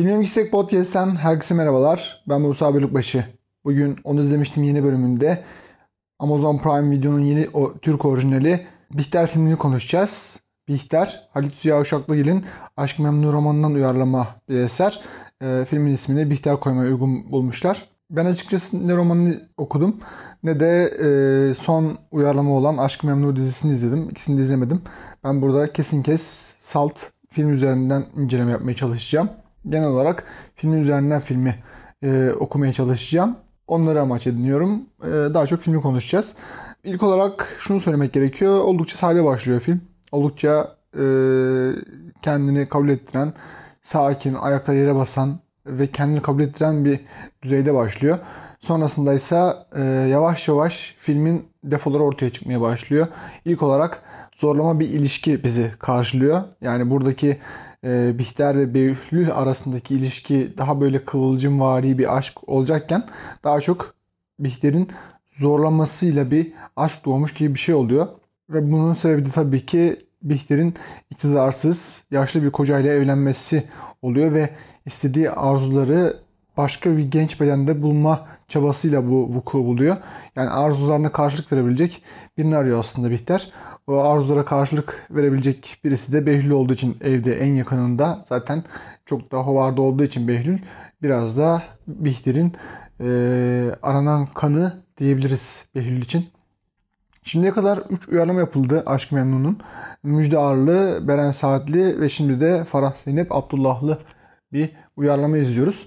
Film Yüksek Podcast'ten herkese merhabalar. Ben Musa Bölükbaşı. Bugün onu izlemiştim yeni bölümünde. Amazon Prime Video'nun yeni o, Türk orijinali Bihter filmini konuşacağız. Bihter, Halit Ziya Uşaklıgil'in Aşk Memnu romanından uyarlama bir eser. E, filmin ismini Bihter koymaya uygun bulmuşlar. Ben açıkçası ne romanını okudum ne de e, son uyarlama olan Aşk Memnu dizisini izledim. İkisini de izlemedim. Ben burada kesin kes salt film üzerinden inceleme yapmaya çalışacağım. Genel olarak filmin üzerinden filmi e, okumaya çalışacağım. Onları amaç ediniyorum. E, daha çok filmi konuşacağız. İlk olarak şunu söylemek gerekiyor. Oldukça sade başlıyor film. Oldukça e, kendini kabul ettiren, sakin, ayakta yere basan ve kendini kabul ettiren bir düzeyde başlıyor. Sonrasında ise e, yavaş yavaş filmin defoları ortaya çıkmaya başlıyor. İlk olarak zorlama bir ilişki bizi karşılıyor. Yani buradaki e, Bihter ve Behlül arasındaki ilişki daha böyle kıvılcımvari bir aşk olacakken daha çok Bihter'in zorlamasıyla bir aşk doğmuş gibi bir şey oluyor. Ve bunun sebebi de tabii ki Bihter'in iktidarsız yaşlı bir kocayla evlenmesi oluyor ve istediği arzuları başka bir genç bedende bulma çabasıyla bu vuku buluyor. Yani arzularına karşılık verebilecek birini arıyor aslında Bihter. O arzulara karşılık verebilecek birisi de Behlül olduğu için evde en yakınında. Zaten çok da hovarda olduğu için Behlül biraz da Bihter'in e, aranan kanı diyebiliriz Behlül için. Şimdiye kadar 3 uyarlama yapıldı Aşk Memnun'un. Müjde Arlı, Beren Saatli ve şimdi de Farah Zeynep Abdullahlı bir uyarlama izliyoruz.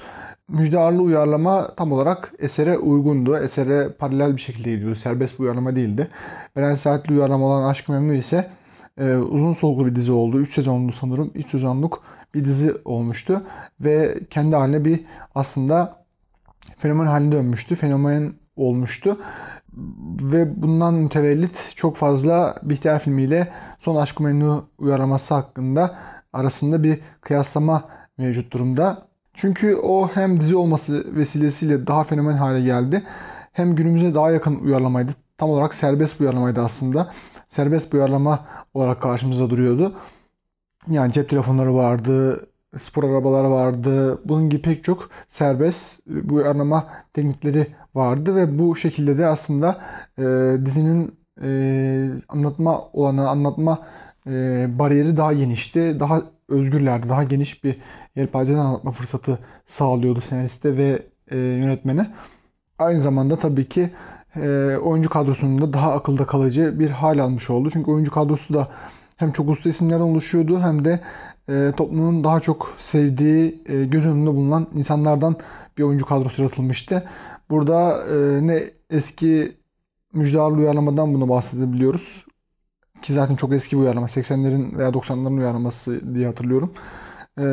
Müjde Arlı uyarlama tam olarak esere uygundu. Esere paralel bir şekilde gidiyordu. Serbest bir uyarlama değildi. Beren Saatli uyarlama olan Aşk Memnu ise e, uzun soluklu bir dizi oldu. 3 sezonlu sanırım. 3 sezonluk bir dizi olmuştu. Ve kendi haline bir aslında fenomen haline dönmüştü. Fenomen olmuştu. Ve bundan mütevellit çok fazla Bihter filmiyle Son Aşk Memnu uyarlaması hakkında arasında bir kıyaslama mevcut durumda. Çünkü o hem dizi olması vesilesiyle daha fenomen hale geldi. Hem günümüze daha yakın uyarlamaydı. Tam olarak serbest bir uyarlamaydı aslında. Serbest bir uyarlama olarak karşımıza duruyordu. Yani cep telefonları vardı, spor arabaları vardı. Bunun gibi pek çok serbest bu uyarlama teknikleri vardı ve bu şekilde de aslında e, dizinin e, anlatma olanı, anlatma e, bariyeri daha genişti. Daha özgürlerdi. Daha geniş bir yelpazeden anlatma fırsatı sağlıyordu senariste ve e, yönetmene. Aynı zamanda tabii ki e, oyuncu kadrosunun da daha akılda kalıcı bir hal almış oldu. Çünkü oyuncu kadrosu da hem çok usta isimlerden oluşuyordu hem de e, toplumun daha çok sevdiği, e, göz önünde bulunan insanlardan bir oyuncu kadrosu yaratılmıştı. Burada e, ne eski müjdarlı uyarlamadan bunu bahsedebiliyoruz. Ki zaten çok eski bir uyarlama. 80'lerin veya 90'ların uyarlaması diye hatırlıyorum. Ee,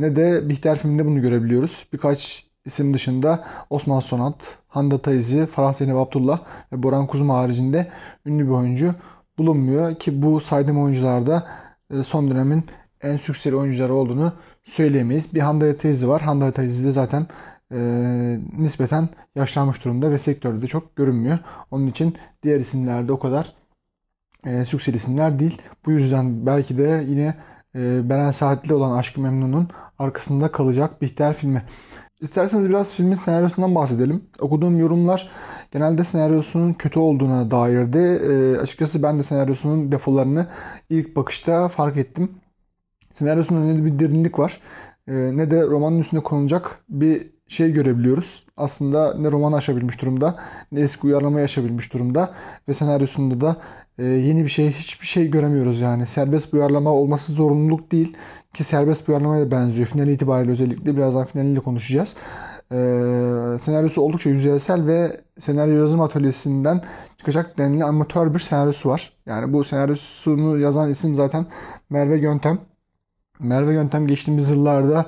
ne de Bihter filminde bunu görebiliyoruz. Birkaç isim dışında Osman Sonat, Hande Taizi, Farah Zeynep Abdullah ve Boran Kuzma haricinde ünlü bir oyuncu bulunmuyor. Ki bu saydığım oyuncularda e, son dönemin en sükseli oyuncuları olduğunu söyleyemeyiz. Bir Hande Taizi var. Hande Taizi de zaten e, nispeten yaşlanmış durumda ve sektörde de çok görünmüyor. Onun için diğer isimlerde o kadar e, sükseli isimler değil. Bu yüzden belki de yine e, Beren Saatli olan Aşkı Memnun'un arkasında kalacak Bihter filmi. İsterseniz biraz filmin senaryosundan bahsedelim. Okuduğum yorumlar genelde senaryosunun kötü olduğuna dairdi. E, açıkçası ben de senaryosunun defolarını ilk bakışta fark ettim. Senaryosunda ne bir derinlik var ne de romanın üstünde konulacak bir şey görebiliyoruz. Aslında ne roman aşabilmiş durumda ne eski uyarlamayı aşabilmiş durumda ve senaryosunda da e, yeni bir şey hiçbir şey göremiyoruz yani. Serbest bir uyarlama olması zorunluluk değil ki serbest bir uyarlamaya benziyor. Final itibariyle özellikle birazdan finaliyle konuşacağız. E, senaryosu oldukça yüzeysel ve senaryo yazım atölyesinden çıkacak denli amatör bir senaryosu var. Yani bu senaryosunu yazan isim zaten Merve Göntem. Merve Göntem geçtiğimiz yıllarda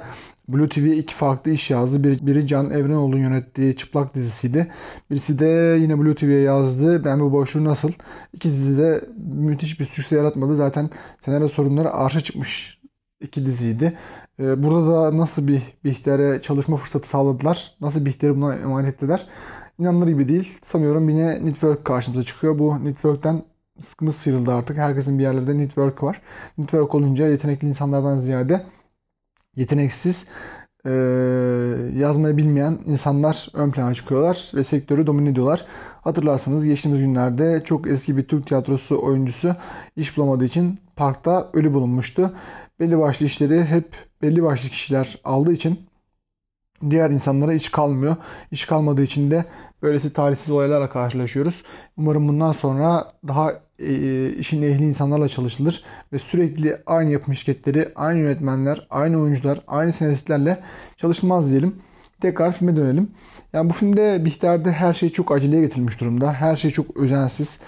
Blue TV iki farklı iş yazdı. Biri, biri Can Evrenoğlu'nun yönettiği Çıplak dizisiydi. Birisi de yine Blue TV'ye yazdı. Ben bu boşluğu nasıl? İki dizi de müthiş bir sükse yaratmadı. Zaten senaryo sorunları arşa çıkmış iki diziydi. Ee, burada da nasıl bir Bihter'e çalışma fırsatı sağladılar? Nasıl Bihter'i buna emanet ettiler? İnanılır gibi değil. Sanıyorum yine Network karşımıza çıkıyor. Bu Network'ten sıkımız sıyrıldı artık. Herkesin bir yerlerde network var. Network olunca yetenekli insanlardan ziyade yeteneksiz e, yazmayı bilmeyen insanlar ön plana çıkıyorlar ve sektörü domine ediyorlar. Hatırlarsanız geçtiğimiz günlerde çok eski bir Türk tiyatrosu oyuncusu iş bulamadığı için parkta ölü bulunmuştu. Belli başlı işleri hep belli başlı kişiler aldığı için diğer insanlara iş kalmıyor. İş kalmadığı için de böylesi talihsiz olaylarla karşılaşıyoruz. Umarım bundan sonra daha e, işin ehli insanlarla çalışılır ve sürekli aynı yapım şirketleri, aynı yönetmenler, aynı oyuncular, aynı senaristlerle çalışılmaz diyelim. Tekrar filme dönelim. Yani bu filmde Bihter'de her şey çok aceleye getirilmiş durumda. Her şey çok özensiz.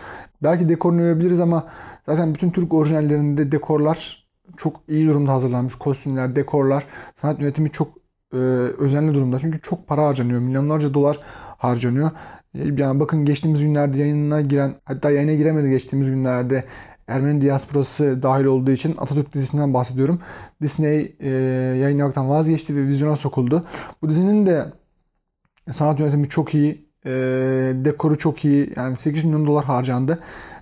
Belki dekorunu övabiliriz ama zaten bütün Türk orijinallerinde dekorlar çok iyi durumda hazırlanmış. Kostümler, dekorlar, sanat yönetimi çok e, özenli durumda. Çünkü çok para harcanıyor. Milyonlarca dolar harcanıyor. Yani bakın geçtiğimiz günlerde yayına giren hatta yayına giremedi geçtiğimiz günlerde Ermeni diasporası dahil olduğu için Atatürk dizisinden bahsediyorum. Disney e, yayınlamaktan vazgeçti ve vizyona sokuldu. Bu dizinin de sanat yönetimi çok iyi, e, dekoru çok iyi. Yani 8 milyon dolar harcandı.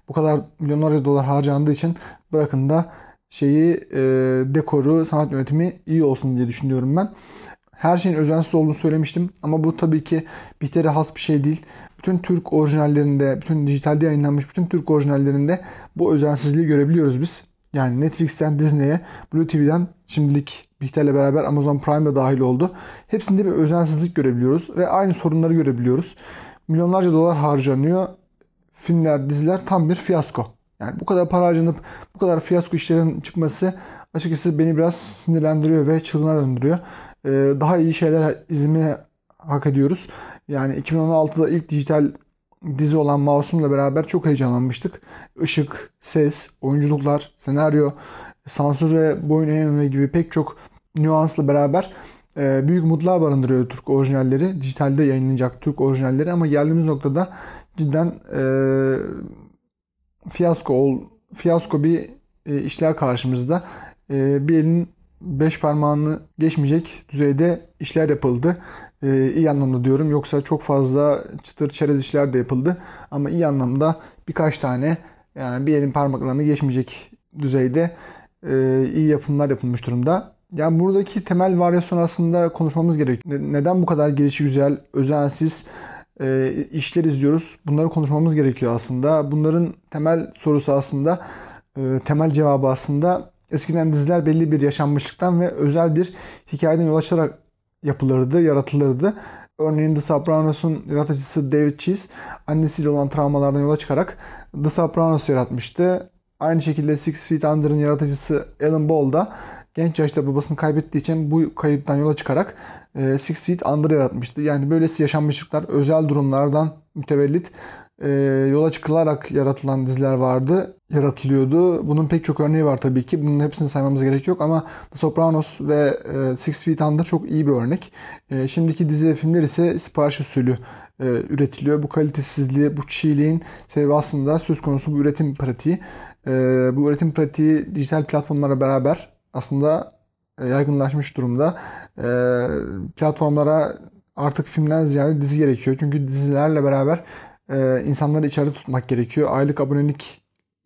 Bu kadar milyonlarca dolar harcandığı için bırakın da şeyi e, dekoru, sanat yönetimi iyi olsun diye düşünüyorum ben. Her şeyin özensiz olduğunu söylemiştim ama bu tabii ki Bihter'e has bir şey değil. Bütün Türk orijinallerinde, bütün dijitalde yayınlanmış bütün Türk orijinallerinde bu özensizliği görebiliyoruz biz. Yani Netflix'ten Disney'e, Blue TV'den şimdilik Bihter'le beraber Amazon Prime'da dahil oldu. Hepsinde bir özensizlik görebiliyoruz ve aynı sorunları görebiliyoruz. Milyonlarca dolar harcanıyor. Filmler, diziler tam bir fiyasko. Yani bu kadar para harcanıp bu kadar fiyasko işlerin çıkması açıkçası beni biraz sinirlendiriyor ve çılgına döndürüyor. Ee, daha iyi şeyler izlemeye hak ediyoruz. Yani 2016'da ilk dijital dizi olan Masum'la beraber çok heyecanlanmıştık. Işık, ses, oyunculuklar, senaryo, sansüre boyun eğmeme gibi pek çok nüansla beraber e, büyük mutluğa barındırıyor Türk orijinalleri. Dijitalde yayınlanacak Türk orijinalleri ama geldiğimiz noktada cidden e, fiyasko ol, fiyasko bir e, işler karşımızda. E, bir elin beş parmağını geçmeyecek düzeyde işler yapıldı. Ee, iyi anlamda diyorum. Yoksa çok fazla çıtır çerez işler de yapıldı. Ama iyi anlamda birkaç tane yani bir elin parmaklarını geçmeyecek düzeyde e, iyi yapımlar yapılmış durumda. Yani buradaki temel varyasyon aslında konuşmamız gerekiyor. Neden bu kadar gelişi güzel, özensiz e, işler izliyoruz? Bunları konuşmamız gerekiyor aslında. Bunların temel sorusu aslında, e, temel cevabı aslında Eskiden diziler belli bir yaşanmışlıktan ve özel bir hikayeden yol açarak yapılırdı, yaratılırdı. Örneğin The Sopranos'un yaratıcısı David Chase annesiyle olan travmalardan yola çıkarak The Sopranos yaratmıştı. Aynı şekilde Six Feet Under'ın yaratıcısı Alan Ball da genç yaşta babasını kaybettiği için bu kayıptan yola çıkarak e, Six Feet Under yaratmıştı. Yani böylesi yaşanmışlıklar özel durumlardan mütevellit e, yola çıkılarak yaratılan diziler vardı, yaratılıyordu. Bunun pek çok örneği var tabii ki. Bunun hepsini saymamıza gerek yok ama The Sopranos ve e, Six Feet Under çok iyi bir örnek. E, şimdiki dizi ve filmler ise sipariş usulü e, üretiliyor. Bu kalitesizliği, bu çiğliğin sebebi aslında söz konusu bu üretim pratiği. E, bu üretim pratiği dijital platformlara beraber aslında e, yaygınlaşmış durumda. E, platformlara artık filmden ziyade dizi gerekiyor. Çünkü dizilerle beraber e, insanları içeride tutmak gerekiyor. Aylık abonelik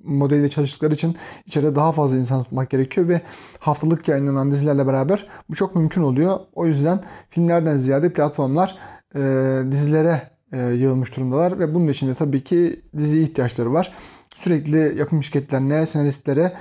modeliyle çalıştıkları için içeride daha fazla insan tutmak gerekiyor ve haftalık yayınlanan dizilerle beraber bu çok mümkün oluyor. O yüzden filmlerden ziyade platformlar e, dizilere e, yığılmış durumdalar ve bunun için de tabii ki diziye ihtiyaçları var. Sürekli yapım şirketlerine, senaristlere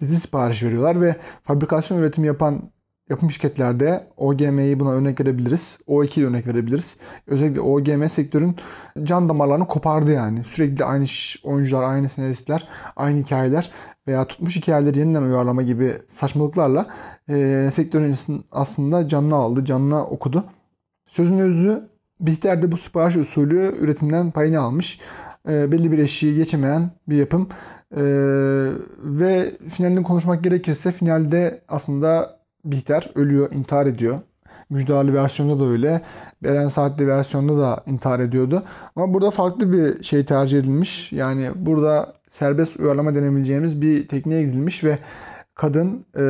dizi sipariş veriyorlar ve fabrikasyon üretimi yapan yapım şirketlerde OGM'yi buna örnek verebiliriz. O2'yi örnek verebiliriz. Özellikle OGM sektörün can damarlarını kopardı yani. Sürekli aynı oyuncular, aynı senaristler, aynı hikayeler veya tutmuş hikayeleri yeniden uyarlama gibi saçmalıklarla e, sektörün aslında canını aldı, canına okudu. Sözün özü Bihter de bu sipariş usulü üretimden payını almış. E, belli bir eşiği geçemeyen bir yapım. E, ve finalini konuşmak gerekirse finalde aslında Bihter ölüyor, intihar ediyor. Müjdali versiyonda da öyle. Beren Saatli versiyonda da intihar ediyordu. Ama burada farklı bir şey tercih edilmiş. Yani burada serbest uyarlama denebileceğimiz bir tekniğe gidilmiş ve kadın e,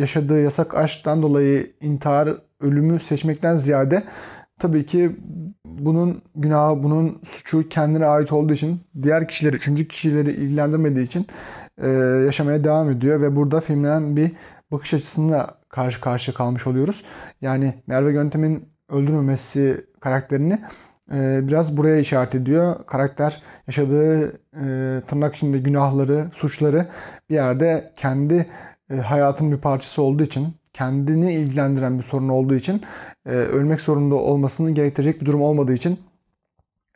yaşadığı yasak aşktan dolayı intihar, ölümü seçmekten ziyade tabii ki bunun günahı, bunun suçu kendine ait olduğu için diğer kişileri, üçüncü kişileri ilgilendirmediği için e, yaşamaya devam ediyor ve burada filmlenen bir bakış açısını karşı karşıya kalmış oluyoruz. Yani Merve Göntem'in öldürmemesi karakterini e, biraz buraya işaret ediyor. Karakter yaşadığı e, tırnak içinde günahları, suçları bir yerde kendi e, hayatının bir parçası olduğu için, kendini ilgilendiren bir sorun olduğu için, e, ölmek zorunda olmasını gerektirecek bir durum olmadığı için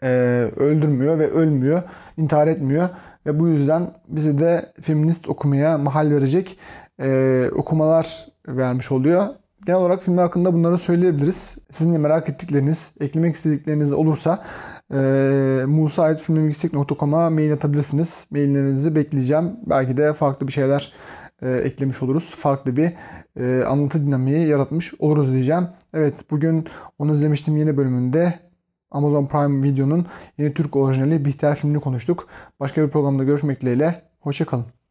e, öldürmüyor ve ölmüyor, intihar etmiyor. Ve bu yüzden bize de feminist okumaya mahal verecek e, okumalar vermiş oluyor. Genel olarak film hakkında bunları söyleyebiliriz. Sizin de merak ettikleriniz, eklemek istedikleriniz olursa e, musaitfilmbilgisayar.com'a mail atabilirsiniz. Maillerinizi bekleyeceğim. Belki de farklı bir şeyler e, eklemiş oluruz. Farklı bir e, anlatı dinamiği yaratmış oluruz diyeceğim. Evet bugün onu izlemiştim yeni bölümünde Amazon Prime Video'nun yeni Türk orijinali Bihter filmini konuştuk. Başka bir programda görüşmek dileğiyle. Hoşçakalın.